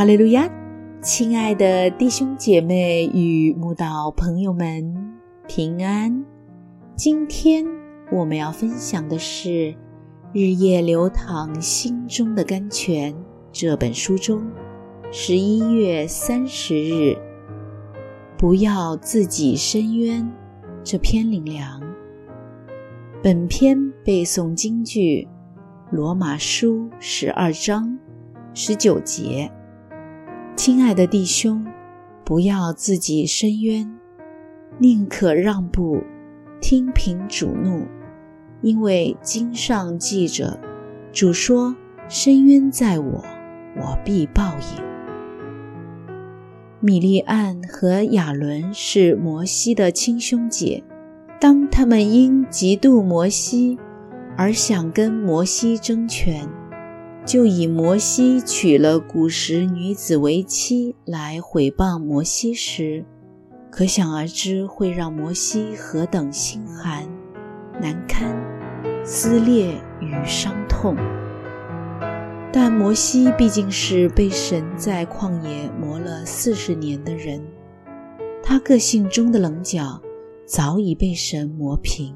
哈利路亚！亲爱的弟兄姐妹与慕道朋友们，平安！今天我们要分享的是《日夜流淌心中的甘泉》这本书中十一月三十日“不要自己深渊”这篇灵粮。本篇背诵京剧《罗马书》十二章十九节。亲爱的弟兄，不要自己伸冤，宁可让步，听凭主怒，因为经上记着，主说：“深渊在我，我必报应。”米利暗和亚伦是摩西的亲兄姐，当他们因嫉妒摩西而想跟摩西争权。就以摩西娶了古时女子为妻来毁谤摩西时，可想而知会让摩西何等心寒、难堪、撕裂与伤痛。但摩西毕竟是被神在旷野磨了四十年的人，他个性中的棱角早已被神磨平。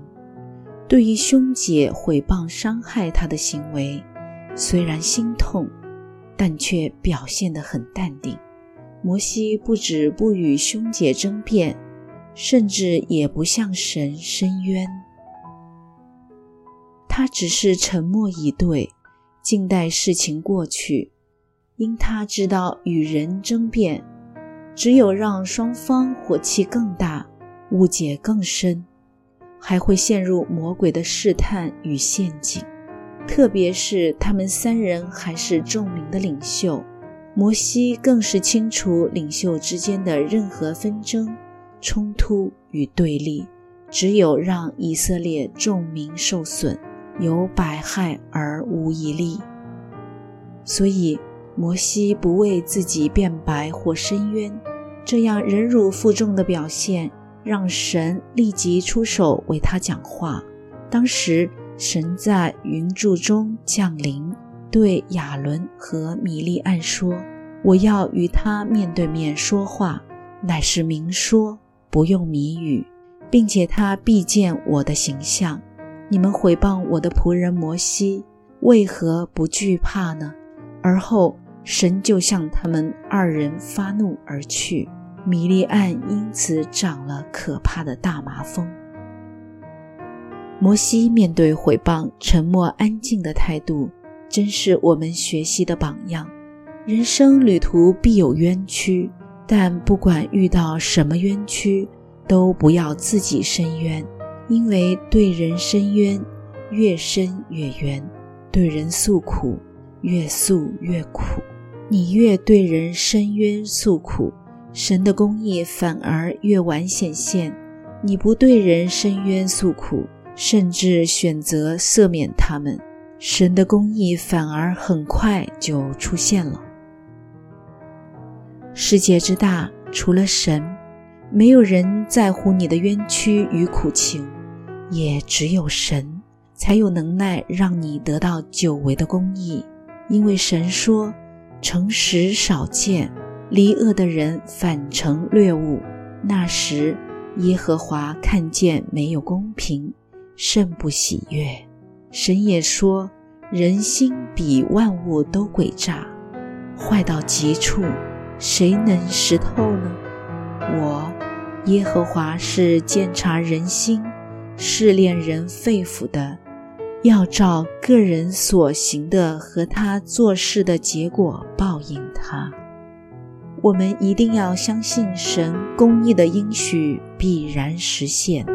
对于兄姐毁谤伤害他的行为，虽然心痛，但却表现得很淡定。摩西不止不与兄姐争辩，甚至也不向神申冤，他只是沉默以对，静待事情过去。因他知道与人争辩，只有让双方火气更大，误解更深，还会陷入魔鬼的试探与陷阱。特别是他们三人还是众民的领袖，摩西更是清楚领袖之间的任何纷争、冲突与对立，只有让以色列众民受损，有百害而无一利。所以，摩西不为自己辩白或申冤，这样忍辱负重的表现，让神立即出手为他讲话。当时。神在云柱中降临，对亚伦和米利暗说：“我要与他面对面说话，乃是明说，不用谜语，并且他必见我的形象。你们毁谤我的仆人摩西，为何不惧怕呢？”而后神就向他们二人发怒而去，米利暗因此长了可怕的大麻风。摩西面对毁谤，沉默安静的态度，真是我们学习的榜样。人生旅途必有冤屈，但不管遇到什么冤屈，都不要自己伸冤，因为对人伸冤，越伸越冤；对人诉苦，越诉越苦。你越对人伸冤诉苦，神的公义反而越晚显现；你不对人伸冤诉苦，甚至选择赦免他们，神的公义反而很快就出现了。世界之大，除了神，没有人在乎你的冤屈与苦情，也只有神才有能耐让你得到久违的公义。因为神说：“诚实少见，离恶的人反成掠物。”那时，耶和华看见没有公平。甚不喜悦。神也说：“人心比万物都诡诈，坏到极处，谁能识透呢？”我，耶和华是监察人心、试炼人肺腑的，要照个人所行的和他做事的结果报应他。我们一定要相信神公义的应许必然实现。